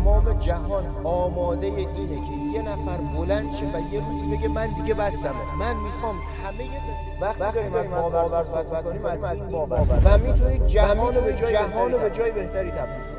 تمام جهان آماده اینه که یه نفر بلند شه و یه روزی بگه من دیگه بستمه. من می‌خوام همه وقتی, داریم از باور صحبت کنیم از این باور و می‌تونید جهان رو به جای بهتری تبدیل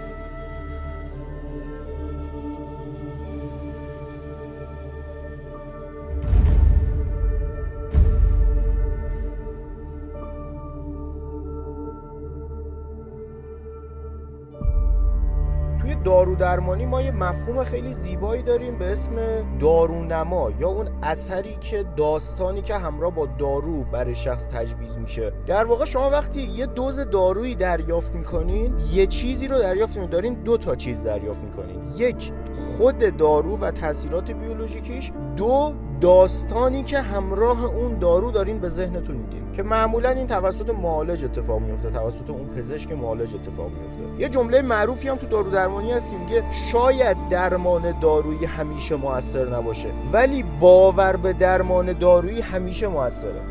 دارو درمانی ما یه مفهوم خیلی زیبایی داریم به اسم دارونما یا اون اثری که داستانی که همراه با دارو برای شخص تجویز میشه. در واقع شما وقتی یه دوز دارویی دریافت می‌کنین یه چیزی رو دریافت می‌کنین دو تا چیز دریافت می‌کنین. یک خود دارو و تاثیرات بیولوژیکیش. دو داستانی که همراه اون دارو دارین به ذهنتون میدین. که معمولا این توسط معالج اتفاق میفته توسط اون پزشک معالج اتفاق میفته یه جمله معروفی هم تو دارو درمانی هست که میگه شاید درمان دارویی همیشه موثر نباشه ولی باور به درمان دارویی همیشه موثره.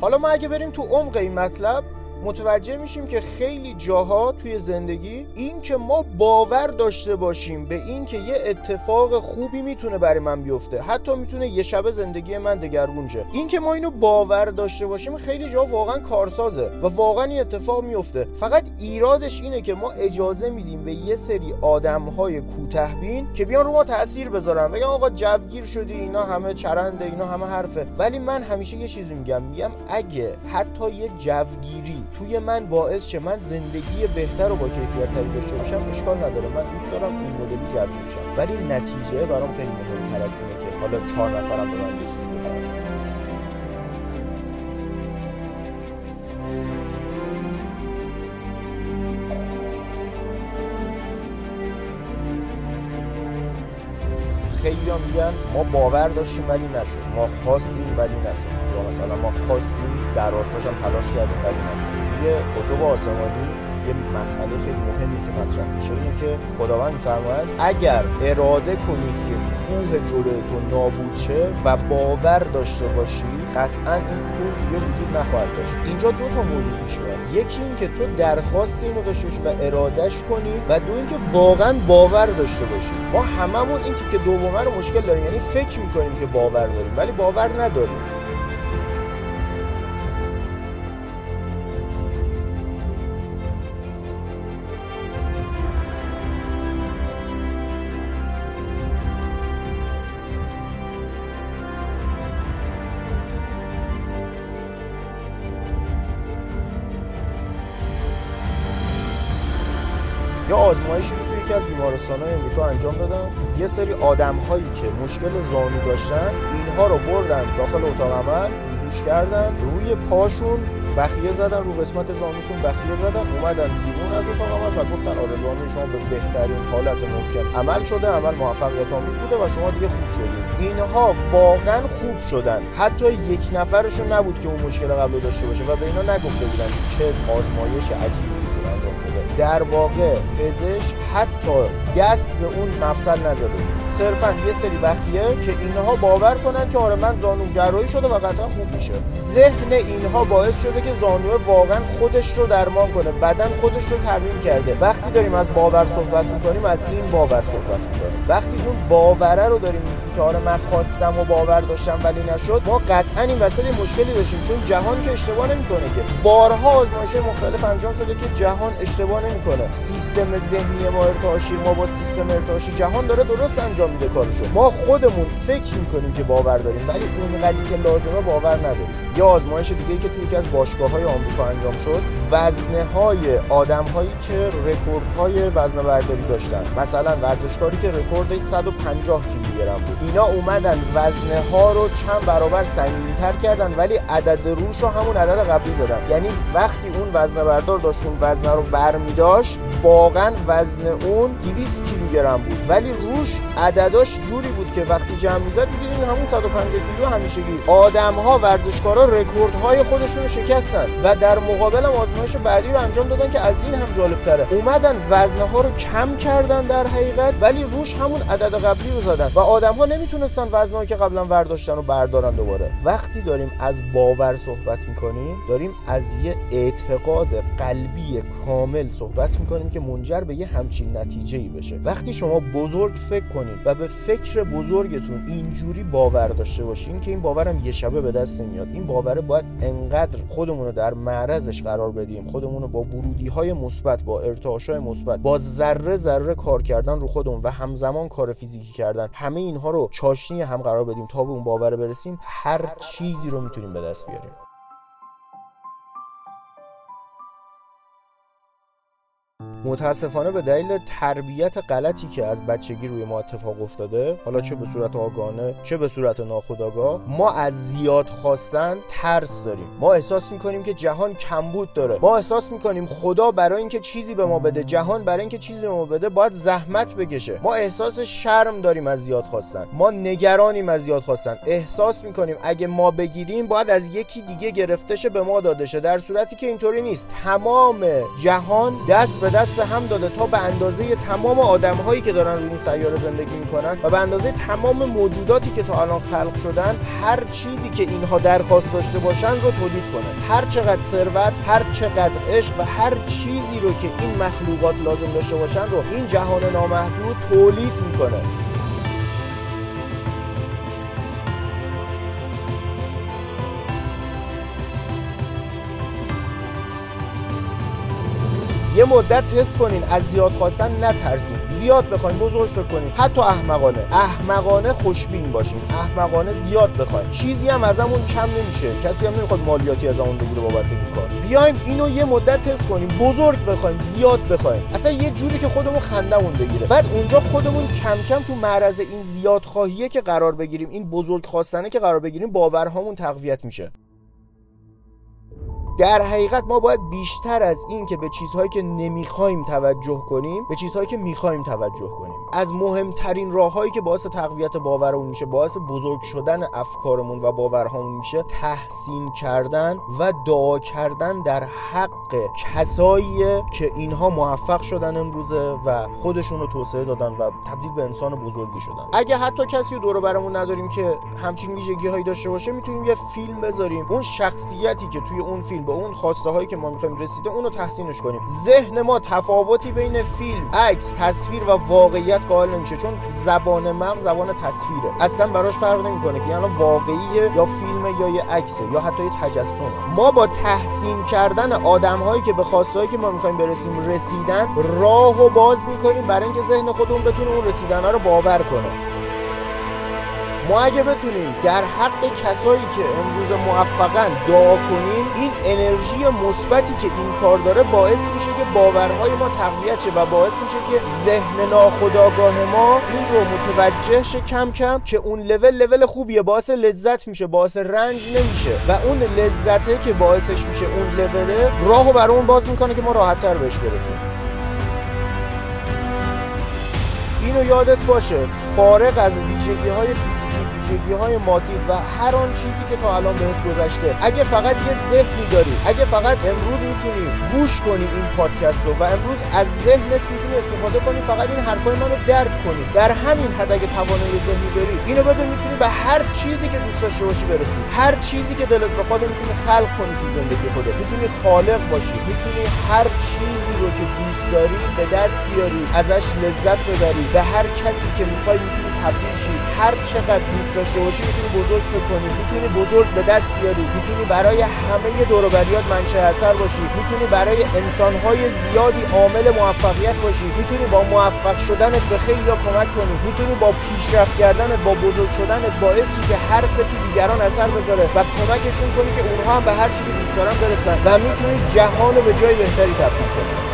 حالا ما اگه بریم تو عمق این مطلب متوجه میشیم که خیلی جاها توی زندگی این که ما باور داشته باشیم به این که یه اتفاق خوبی می‌تونه برای من بیفته. حتی می‌تونه یه شب زندگی من دگرگون شه. این که ما اینو باور داشته باشیم خیلی جا واقعا کارسازه و واقعا این اتفاق میفته. فقط ایرادش اینه که ما اجازه میدیم به یه سری آدمهای کوتهبین که بیان رو ما تاثیر بذارن. بگن آقا جوگیر شدی اینا همه چرنده اینا همه حرفه. ولی من همیشه یه چیزی میگم. میگم اگه حتی یه جوگیری توی من باعث شه من زندگی بهتر و با کیفیت تری داشته باشم اشکال نداره. من دوست دارم این مدلی جوی بشم. ولی نتیجه برام خیلی مهمتر از اینه که حالا چهار نفرم به من چیزی میگن ما باور داشتیم ولی نشد. ما خواستیم ولی نشد. یا مثلا ما خواستیم در راستاش هم تلاش کردیم ولی نشد. توی کتب آسمانی یه مسئله خیلی مهمی که مطرح میشه اینه که خداوند میفرماید اگر اراده کنی که کوه جلوی تو نابود شه و باور داشته باشی قطعا این کوه دیگه وجود نخواهد داشت. اینجا دو تا موضوع پیش میاد. یکی این که تو درخواست اینو داشته باشی و ارادش کنی و دو اینکه واقعا باور داشته باشی. ما هممون این که دومه رو مشکل داریم یعنی فکر می‌کنیم که باور داریم ولی باور نداریم. یا آزمایشی رو توی یکی از بیمارستان های امریکا انجام دادن. یه سری آدم هایی که مشکل زانو داشتن اینها رو بردن داخل اتاق عمل بیهوش کردن روی پاشون بخیه زدن رو قسمت زانوشون بخیه زدن اومدن بیرون از اتاق عمل و گفتن آره زانوی شما به بهترین حالت ممکن. عمل شده عمل موفقیت آمیز بوده و شما دیگه خوب شدید اینها واقعا خوب شدن. حتی یک نفرشون نبود که اون مشکل قبل داشته باشه و به اینا نگفته بودن. چه آزمایش عجیبی. روشون انجام شده. در واقع پزشک حتی دست به اون مفصل نزده. صرفا یه سری بخیه که اینها باور کنن که آره من زانو جراحی شده و قطعا خوب میشه. ذهن اینها باعث شده که زانو واقعا خودش رو درمان کنه بدن خودش رو ترمیم کرده. وقتی داریم از باور صحبت می‌کنیم از این باور صحبت می‌کنیم. وقتی اون باوره رو داریم که آره من خواستم و باور داشتم ولی نشد ما قطعا این وسط مشکلی داشتیم. چون جهان که اشتباه نمی‌کنه که. بارها آزمایش مختلف انجام شده که جهان اشتباه نمی‌کنه. سیستم ذهنی ما ارتعاشی ما با سیستم ارتعاشی جهان داره درست انجام میده کارشو. ما خودمون فکر می‌کنیم که باور داریم ولی اونقدری که لازمه باور نداریم. یا آزمایش دیگه که توی یکی از باشگاه های آمریکا انجام شد وزنه های آدم هایی که رکورد های وزنه برداری داشتن. مثلا ورزشکاری که رکوردش 150 کیلوگرم بود. اینا اومدن وزنه ها رو چند برابر سنگین تر کردن ولی عدد روش رو همون عدد قبلی زدن. یعنی وقتی اون وزنه بردار داشت اون وزنه رو برمی داشت واقعا وزن اون 200 کیلوگرم بود. ولی روش عدداش جوری بود که وقتی جمع می‌زد می‌دونین همون 150 کیلو همیشگی. آدم ها ورزشکارا اینا رکوردهای خودشون رو شکستن و در مقابل آزمایش بعدی رو انجام دادن که از این هم جالب تره اومدن وزنه ها رو کم کردن در حقیقت ولی روش همون عدد قبلی رو زدن. و آدم ها نمی‌تونستن وزنهایی که قبلا ورداشتن رو بردارن دوباره. وقتی داریم از باور صحبت می‌کنیم داریم از یه اعتقاد قلبی کامل صحبت می‌کنیم که منجر به یه همچین نتیجه ای بشه. وقتی شما بزرگ فکر کنید و به فکر بزرگتون اینجوری باور داشته باشین که این باورم یه شبه به دست نمیاد. این باوره باید انقدر خودمون رو در معرضش قرار بدیم. خودمون رو با ورودی های مثبت با ارتعاش های مثبت با ذره ذره کار کردن رو خودمون و همزمان کار فیزیکی کردن. همه اینها رو چاشنی هم قرار بدیم تا به اون باور برسیم هر چیزی رو می‌تونیم به دست بیاریم. متاسفانه به دلیل تربیت غلطی که از بچگی روی ما اتفاق افتاده حالا چه به صورت آگاهانه چه به صورت ناخودآگاه ما از زیاد خواستن ترس داریم. ما احساس می‌کنیم که جهان کمبود داره. ما احساس می‌کنیم خدا برای اینکه چیزی به ما بده جهان برای اینکه چیزی به ما بده باید زحمت بکشه. ما احساس شرم داریم از زیاد خواستن. ما نگرانیم از زیاد خواستن. احساس می‌کنیم اگه ما بگیریم باید از یکی دیگه گرفته شه به ما داده شه. در صورتی که اینطوری نیست. تمام جهان دست به دست هم داده تا به اندازه تمام آدم هایی که دارن روی این سیاره زندگی می‌کنن و به اندازه تمام موجوداتی که تا الان خلق شدن هر چیزی که اینها درخواست داشته باشن رو تولید کنن هر چقدر ثروت هر چقدر عشق و هر چیزی رو که این مخلوقات لازم داشته باشن رو این جهان نامحدود تولید می‌کنه. یه مدت تست کنین از زیاد خواستن نترسین. زیاد بخواین بزرگ فکر کنین. حتی احمقانه. احمقانه خوشبین باشین. احمقانه زیاد بخواین. چیزی هم ازمون کم نمیشه. کسی هم نمی‌خواد مالیاتی ازمون بگیره بابت این کار. بیایم اینو یه مدت تست کنیم. بزرگ بخوایم زیاد بخوایم. اصلا یه جوری که خودمون خندمون بگیره. بعد اونجا خودمون کم کم تو معرض این زیاد خواهیه که قرار بگیریم این بزرگ خواستنه که قرار بگیریم باورهامون تقویت میشه. در حقیقت ما باید بیشتر از این که به چیزهایی که نمی‌خوایم توجه کنیم به چیزهایی که می‌خوایم توجه کنیم. از مهمترین راههایی که باعث تقویت باورمون میشه باعث بزرگ شدن افکارمون و باورهامون میشه تحسین کردن و دعا کردن در حق کسایی که اینها موفق شدن امروزه و خودشون رو توسعه دادن و تبدیل به انسان بزرگی شدن. اگه حتی کسی دور برمون نداریم که همچین ویژگی هایی داشته باشه می‌تونیم یه فیلم بذاریم. اون شخصیتی که توی اون فیلم به اون خواسته هایی که ما می‌خوایم رسیده اونو تحسینش کنیم. ذهن ما تفاوتی بین فیلم عکس تصویر و واقعیت قائل نمیشه چون زبان مغز زبان تصویره. اصلا براش فرق نمی‌کنه که یعنی واقعیه یا فیلم یا یه عکسه یا حتی یه تجسمه. ما با تحسین کردن آدم هایی که به خواسته هایی که ما می‌خوایم برسیم رسیدن راهو باز می‌کنیم برای اینکه ذهن خودمون بتونه اون رسیدن رو باور کنه. ما اگه بتونیم در حق کسایی که امروز موفقن دعا کنیم این انرژی مثبتی که این کار داره باعث میشه که باورهای ما تقویت شه و باعث میشه که ذهن ناخودآگاه ما این رو متوجه شه کم کم که اون لول لول خوبیه باعث لذت میشه باعث رنج نمیشه و اون لذته که باعثش میشه اون لوله راهو برامون باز می‌کنه که ما راحتتر بهش برسیم. اینو یادت باشه فارغ از ویژگی های فیزیکی ویژگی های مادید و هر آن چیزی که تا الان بهت گذشته. اگه فقط یه ذهنی داری اگه فقط امروز می‌تونی گوش کنی این پادکست رو و امروز از ذهنت می‌تونی استفاده کنی فقط این حرفای منو درک کنی. در همین حد اگه توانایی ذهنی داری اینو بده می‌تونی به هر چیزی که دوست داشته باشی برسی. هر چیزی که دلت بخواد می‌تونی خلق کنی تو زندگی خودت. می‌تونی خالق باشی. می‌تونی هر چیزی رو که دوست داری به دست بیاری ازش لذت ببری. به هر کسی که می‌خوای می‌تونی تبدیل شی. هر چقدر دوست داشته باشی می‌تونی بزرگ فکر کنی. می‌تونی بزرگ به دست بیاری. می‌تونی برای همه دور بریات منشأ اثر باشی. می‌تونی برای انسانهای زیادی عامل موفقیت باشی. می‌تونی با موفق شدنت به خیلی کمک کنی. می‌تونی با پیشرفت کردنت با بزرگ شدنت باعث شی که حرف تو دیگران اثر بذاره و کمکشون کنی که اونها هم به هر چی که دوست دارن برسن. و می‌تونی جهان رو به جای بهتری تبدیل کنی.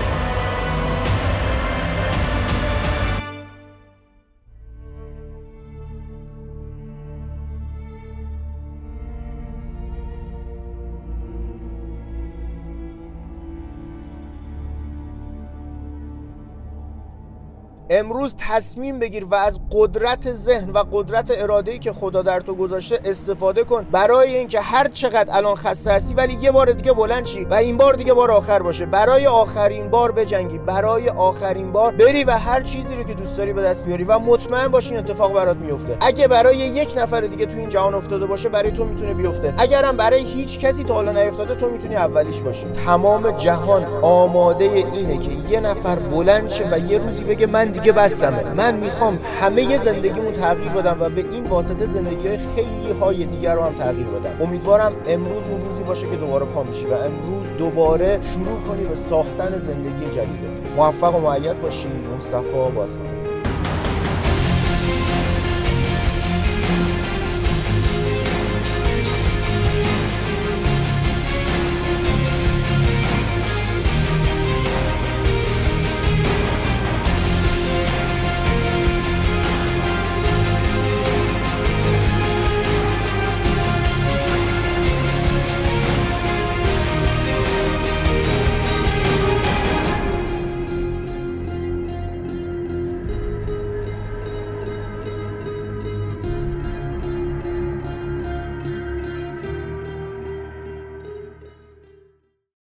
امروز تصمیم بگیر و از قدرت ذهن و قدرت اراده ای که خدا در تو گذاشته استفاده کن. برای اینکه هر چقدر الان خسته هستی ولی یه بار دیگه بلند شی و این بار دیگه بار آخر باشه. برای آخرین بار بجنگی. برای آخرین بار بری و هر چیزی رو که دوست داری به دست بیاری و مطمئن باشین اتفاق برات میفته. اگه برای یک نفر دیگه تو این جهان افتاده باشه برای تو می‌تونه بیفته. اگرم برای هیچ کسی تا حالا نیفتاده تو می‌تونی اولیش باشی. تمام جهان آماده اینه که یه نفر بلند شه و یه روزی بگه من دیگه بستمه من می‌خوام همه زندگیمو تغییر بدم و به این واسطه زندگی های خیلی های دیگر رو هم تغییر بدم. امیدوارم امروز اون روزی باشه که دوباره پا میشی و امروز دوباره شروع کنی به ساختن زندگی جدیدت. موفق و معید باشی. مصطفی بازخانه